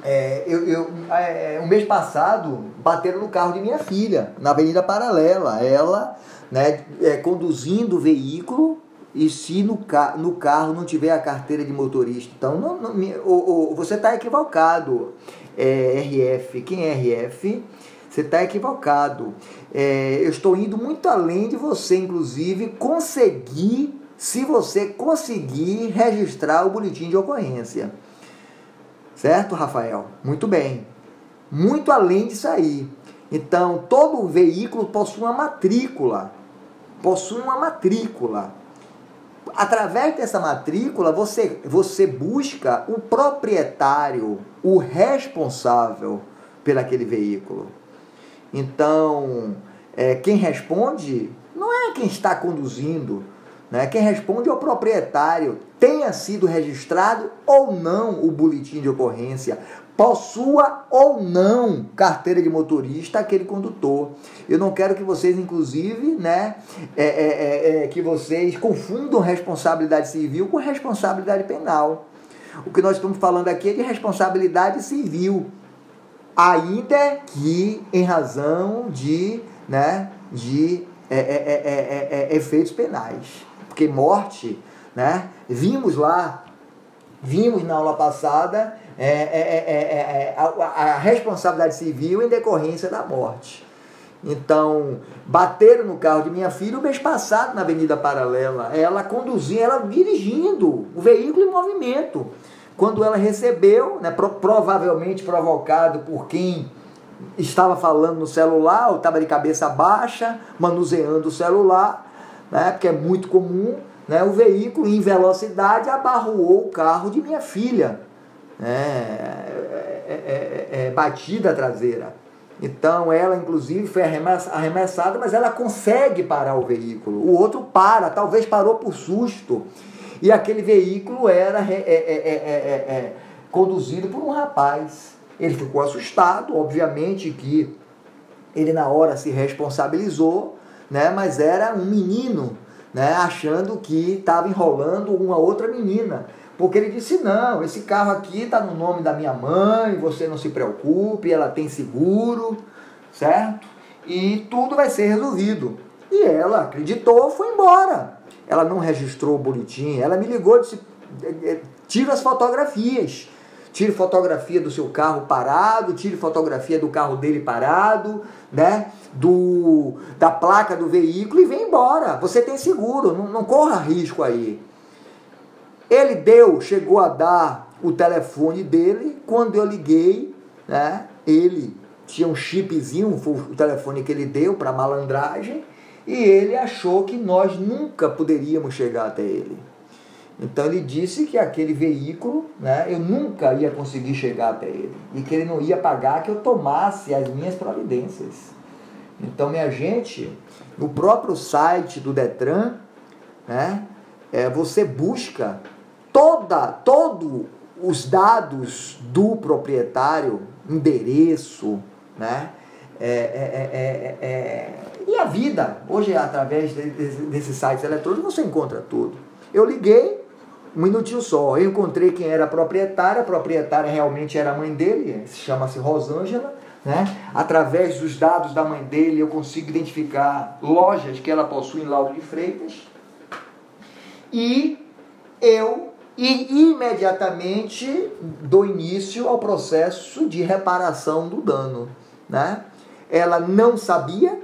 é, eu, eu é, o mês passado bateram no carro de minha filha, na Avenida Paralela. Ela né, é, conduzindo o veículo e se no, ca no carro não tiver a carteira de motorista. Então, não, não, você está equivocado, é, RF. Quem é RF? Você está equivocado. É, eu estou indo muito além de você, inclusive, conseguir se você conseguir registrar o boletim de ocorrência. Certo, Rafael? Muito bem. Muito além disso aí. Então, todo veículo possui uma matrícula. Possui uma matrícula. Através dessa matrícula, você, você busca o proprietário, o responsável pelo aquele veículo. Então, é, quem responde não é quem está conduzindo, né? quem responde é o proprietário, tenha sido registrado ou não o boletim de ocorrência, possua ou não carteira de motorista aquele condutor. Eu não quero que vocês, inclusive, né, é, é, é, é, que vocês confundam responsabilidade civil com responsabilidade penal. O que nós estamos falando aqui é de responsabilidade civil, ainda que em razão de, né, de é, é, efeitos penais. Porque morte, né, vimos lá, vimos na aula passada é é, é, é, é, a, a, responsabilidade civil em decorrência da morte. Então, bateram no carro de minha filha o mês passado na Avenida Paralela. Ela conduzindo, ela dirigindo o veículo em movimento. Quando ela recebeu, né, pro, provavelmente provocado por quem estava falando no celular, ou estava de cabeça baixa, manuseando o celular, né, porque é muito comum, né, o veículo em velocidade abarroou o carro de minha filha né, é, é, é, batida traseira. Então ela, inclusive, foi arremessada, mas ela consegue parar o veículo. O outro para, talvez parou por susto. E aquele veículo era é, é, conduzido por um rapaz. Ele ficou assustado, obviamente que ele na hora se responsabilizou, né? mas era um menino, né? achando que estava enrolando uma outra menina. Porque ele disse: não, esse carro aqui está no nome da minha mãe, você não se preocupe, ela tem seguro, certo? E tudo vai ser resolvido. E ela acreditou, foi embora. Ela não registrou o boletim, ela me ligou e disse: é, é, tira as fotografias. Tire fotografia do seu carro parado, tire fotografia do carro dele parado, né? Do, da placa do veículo e vem embora. Você tem seguro, não, não corra risco aí. Ele deu, chegou a dar o telefone dele. Quando eu liguei, né, ele tinha um chipzinho, o telefone que ele deu para malandragem, e ele achou que nós nunca poderíamos chegar até ele. Então ele disse que aquele veículo, né, eu nunca ia conseguir chegar até ele e que ele não ia pagar que eu tomasse as minhas providências. Então, minha gente, no próprio site do Detran, né, é, você busca toda, todo os dados do proprietário, endereço, né? É, é, é, e a vida, hoje através desses sites eletrônicos você encontra tudo. Eu liguei, um minutinho só, eu encontrei quem era a proprietária, a proprietária realmente era a mãe dele, chama-se Rosângela, né? Através dos dados da mãe dele eu consigo identificar lojas que ela possui em Lauro de Freitas. E eu e imediatamente dou início ao processo de reparação do dano. Né? Ela não sabia,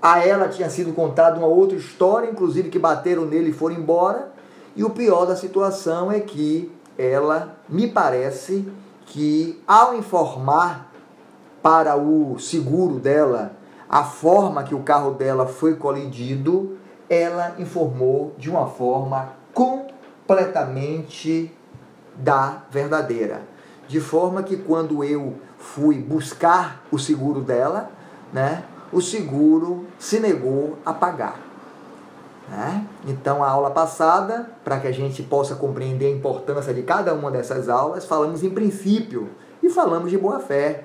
a ela tinha sido contada uma outra história, inclusive que bateram nele e foram embora. E o pior da situação é que ela, me parece que ao informar para o seguro dela a forma que o carro dela foi colidido, ela informou de uma forma completamente da verdadeira. De forma que quando eu fui buscar o seguro dela, né, o seguro se negou a pagar. Né? Então, a aula passada, para que a gente possa compreender a importância de cada uma dessas aulas, falamos em princípio e falamos de boa-fé.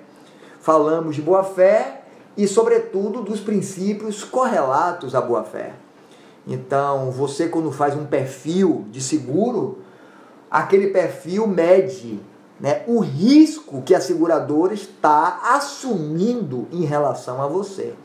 Falamos de boa-fé e, sobretudo, dos princípios correlatos à boa-fé. Então, você quando faz um perfil de seguro, aquele perfil mede né, o risco que a seguradora está assumindo em relação a você.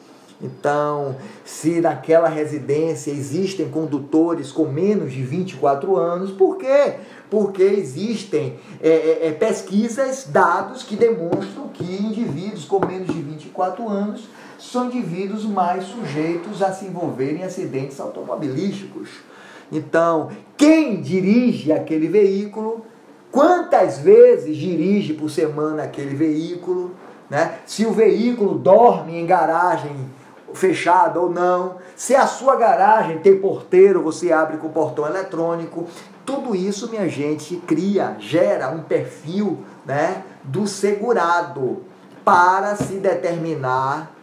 Então, se naquela residência existem condutores com menos de 24 anos, por quê? Porque existem é, é, é pesquisas, dados que demonstram que indivíduos com menos de 24 anos são indivíduos mais sujeitos a se envolverem em acidentes automobilísticos. Então, quem dirige aquele veículo, quantas vezes dirige por semana aquele veículo, né? se o veículo dorme em garagem fechada ou não, se a sua garagem tem porteiro, você abre com portão eletrônico. Tudo isso, minha gente, cria, gera um perfil né, do segurado para se determinar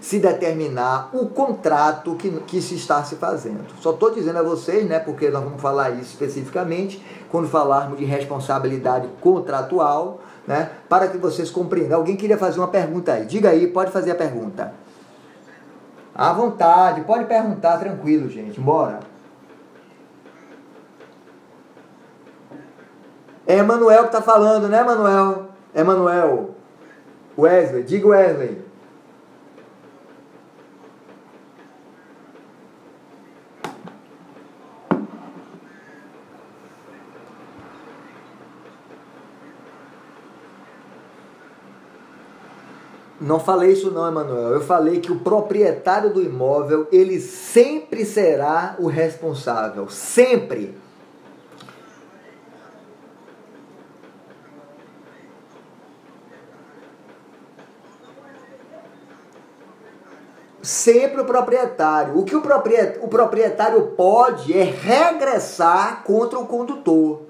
se determinar o contrato que, que se está se fazendo. Só estou dizendo a vocês, né, porque nós vamos falar isso especificamente quando falarmos de responsabilidade contratual, né, para que vocês compreendam. Alguém queria fazer uma pergunta aí? Diga aí, pode fazer a pergunta. À vontade, pode perguntar tranquilo, gente. Bora. É Manuel que está falando, né, Manuel? É Manuel. Wesley, diga Wesley. Não falei isso não, Emanuel. Eu falei que o proprietário do imóvel, ele sempre será o responsável, sempre. Sempre o proprietário. O que o proprietário pode é regressar contra o condutor.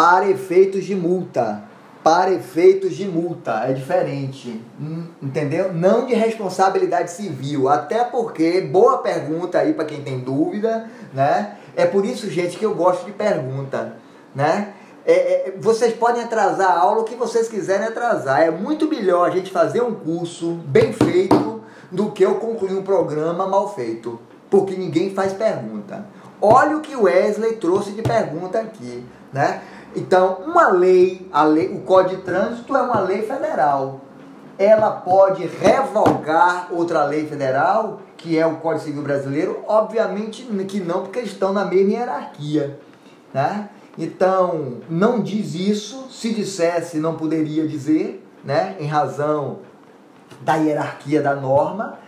Para efeitos de multa. Para efeitos de multa, é diferente, hum, entendeu? Não de responsabilidade civil, até porque, boa pergunta aí para quem tem dúvida, né? É por isso, gente, que eu gosto de pergunta, né? É, é, vocês podem atrasar a aula o que vocês quiserem atrasar. É muito melhor a gente fazer um curso bem feito do que eu concluir um programa mal feito, porque ninguém faz pergunta. Olha o que o Wesley trouxe de pergunta aqui, né? Então, uma lei, a lei, o Código de Trânsito é uma lei federal. Ela pode revogar outra lei federal, que é o Código Civil Brasileiro? Obviamente que não, porque estão na mesma hierarquia. Né? Então, não diz isso. Se dissesse, não poderia dizer, né? em razão da hierarquia da norma.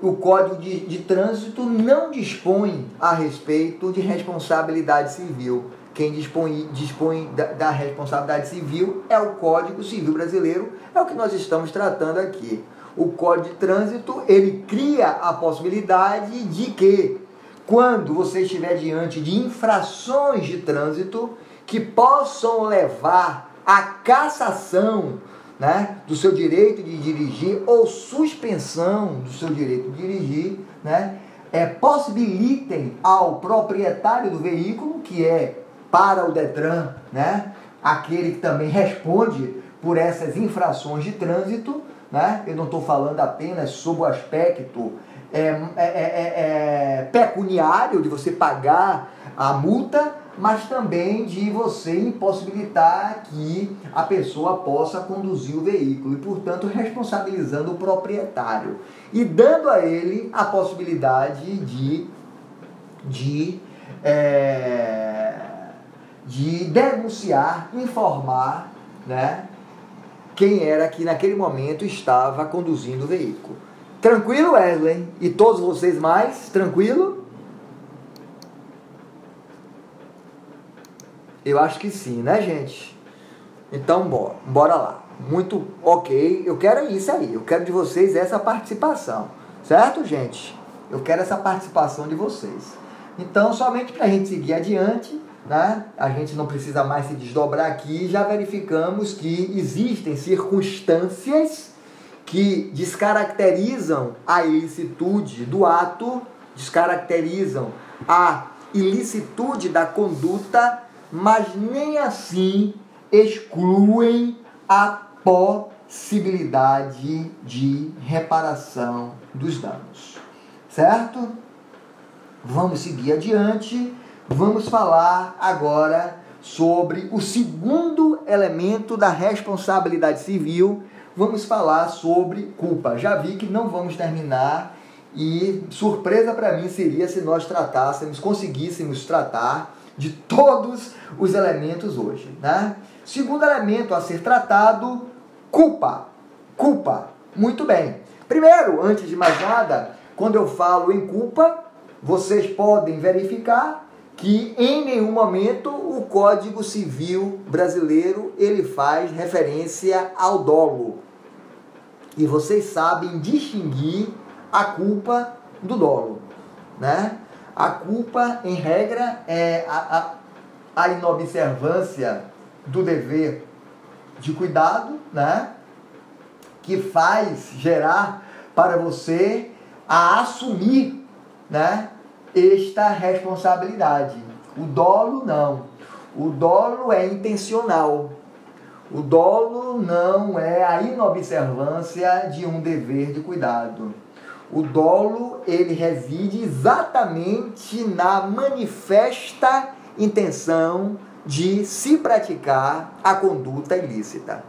O Código de, de Trânsito não dispõe a respeito de responsabilidade civil quem dispõe, dispõe da, da, responsabilidade civil é o Código Civil Brasileiro, é o que nós estamos tratando aqui. O Código de Trânsito, ele cria a possibilidade de que, quando você estiver diante de infrações de trânsito que possam levar à cassação né, do seu direito de dirigir ou suspensão do seu direito de dirigir, né, é, possibilitem ao proprietário do veículo, que é para o Detran, né? aquele que também responde por essas infrações de trânsito. Né? Eu não estou falando apenas sobre o aspecto é, é, é, é, é, pecuniário, de você pagar a multa, mas também de você impossibilitar que a pessoa possa conduzir o veículo e, portanto, responsabilizando o proprietário e dando a ele a possibilidade de, de é, de denunciar, informar, né, quem era que naquele momento estava conduzindo o veículo. Tranquilo, Wesley? E todos vocês mais? Tranquilo? Eu acho que sim, né, gente? Então, bora, bora lá. Muito ok. Eu quero isso aí. Eu quero de vocês essa participação. Certo, gente? Eu quero essa participação de vocês. Então, somente para a gente seguir adiante, né? a gente não precisa mais se desdobrar aqui, já verificamos que existem circunstâncias que descaracterizam a ilicitude do ato, descaracterizam a ilicitude da conduta, mas nem assim excluem a possibilidade de reparação dos danos. Certo? Vamos seguir adiante Vamos falar agora sobre o segundo elemento da responsabilidade civil. Vamos falar sobre culpa. Já vi que não vamos terminar e surpresa para mim seria se nós tratássemos, conseguíssemos tratar de todos os elementos hoje. Né? Segundo elemento a ser tratado, culpa. Culpa. Muito bem. Primeiro, antes de mais nada, quando eu falo em culpa, vocês podem verificar que em nenhum momento o Código Civil brasileiro ele faz referência ao dolo. E vocês sabem distinguir a culpa do dolo, né? A culpa, em regra, é a, a, a inobservância do dever de cuidado, né? Que faz gerar para você a assumir, né? Esta responsabilidade. O dolo não. O dolo é intencional. O dolo não é a inobservância de um dever de cuidado. O dolo, ele reside exatamente na manifesta intenção de se praticar a conduta ilícita.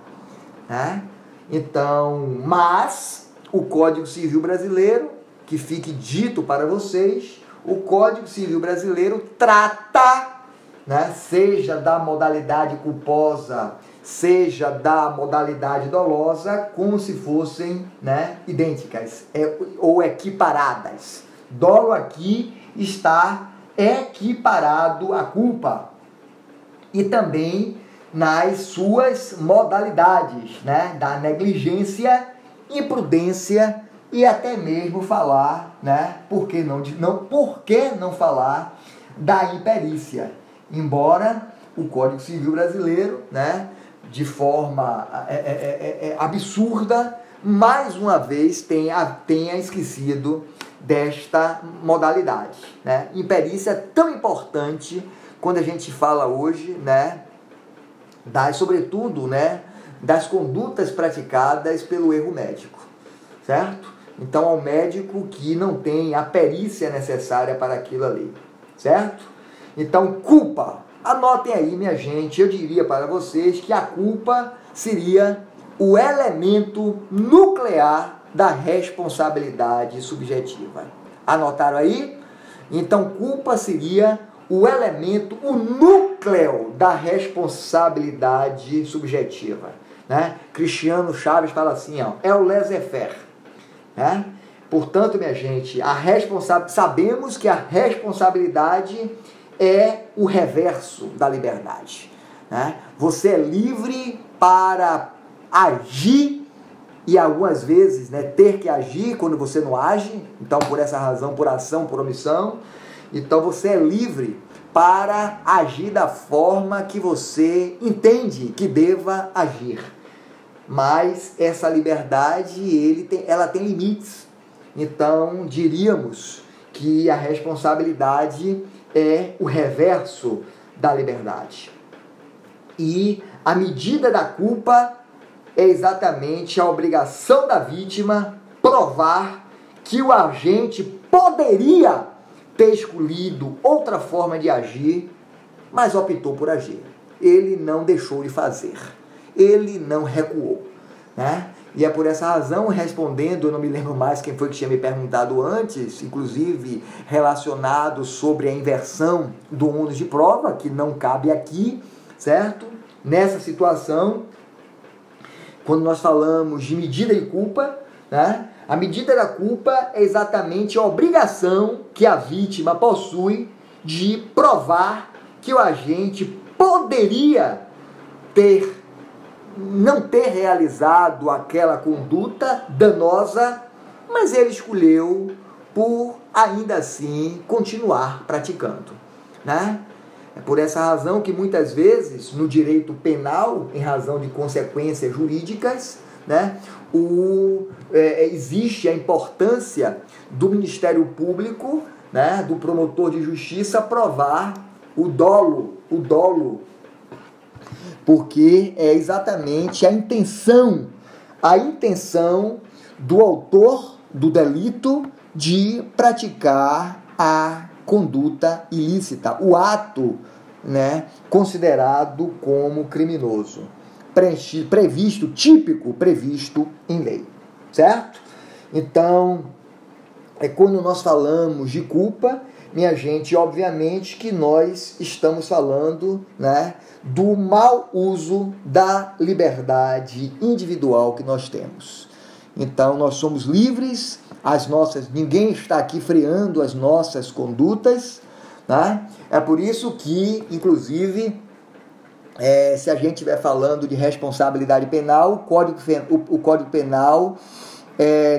Né? Então, mas o Código Civil Brasileiro, que fique dito para vocês, o Código Civil Brasileiro trata, né, seja da modalidade culposa, seja da modalidade dolosa, como se fossem né, idênticas é, ou equiparadas. Dolo aqui está equiparado à culpa e também nas suas modalidades, né, da negligência, imprudência e até mesmo falar, né, por que não, não, por que não falar da imperícia, embora o Código Civil brasileiro, né, de forma é é, é, é, é, absurda, mais uma vez tenha, tenha esquecido desta modalidade. Né? Imperícia é tão importante quando a gente fala hoje, né, das, sobretudo, né, das condutas praticadas pelo erro médico, certo? Então, ao médico que não tem a perícia necessária para aquilo ali, certo? Então, culpa, Anotem aí, minha gente, eu diria para vocês que a culpa seria o elemento nuclear da responsabilidade subjetiva. Anotaram aí? Então, culpa seria o elemento, o núcleo da responsabilidade subjetiva. Né? Cristiano Chaves fala assim, ó, é o laissez-faire. Né? Portanto, minha gente, a responsa sabemos que a responsabilidade é o reverso da liberdade. Né? Você é livre para agir e algumas vezes né, ter que agir quando você não age, então por essa razão, por ação, por omissão. Então você é livre para agir da forma que você entende que deva agir. Mas essa liberdade, ele tem, ela tem limites. Então diríamos que a responsabilidade é o reverso da liberdade. E a medida da culpa é exatamente a obrigação da vítima provar que o agente poderia ter escolhido outra forma de agir, mas optou por agir. Ele não deixou de fazer. Ele não recuou. Né? E é por essa razão, respondendo, eu não me lembro mais quem foi que tinha me perguntado antes, inclusive relacionado sobre a inversão do ônus de prova, que não cabe aqui, certo? Nessa situação, quando nós falamos de medida de culpa, né? A medida da culpa é exatamente a obrigação que a vítima possui de provar que o agente poderia ter não ter realizado aquela conduta danosa, mas ele escolheu por ainda assim continuar praticando, né? É por essa razão que muitas vezes no direito penal, em razão de consequências jurídicas, né, o, é, existe a importância do Ministério Público, né, do promotor de justiça provar o dolo, o dolo porque é exatamente a intenção, a intenção do autor do delito de praticar a conduta ilícita, o ato, né, considerado como criminoso, previsto, típico, previsto em lei, certo? Então, é quando nós falamos de culpa, minha gente, obviamente que nós estamos falando, né, do mau uso da liberdade individual que nós temos. Então, nós somos livres, as nossas, ninguém está aqui freando as nossas condutas, né? É por isso que, inclusive, é, se a gente estiver falando de responsabilidade penal, o Código, o, o código Penal é,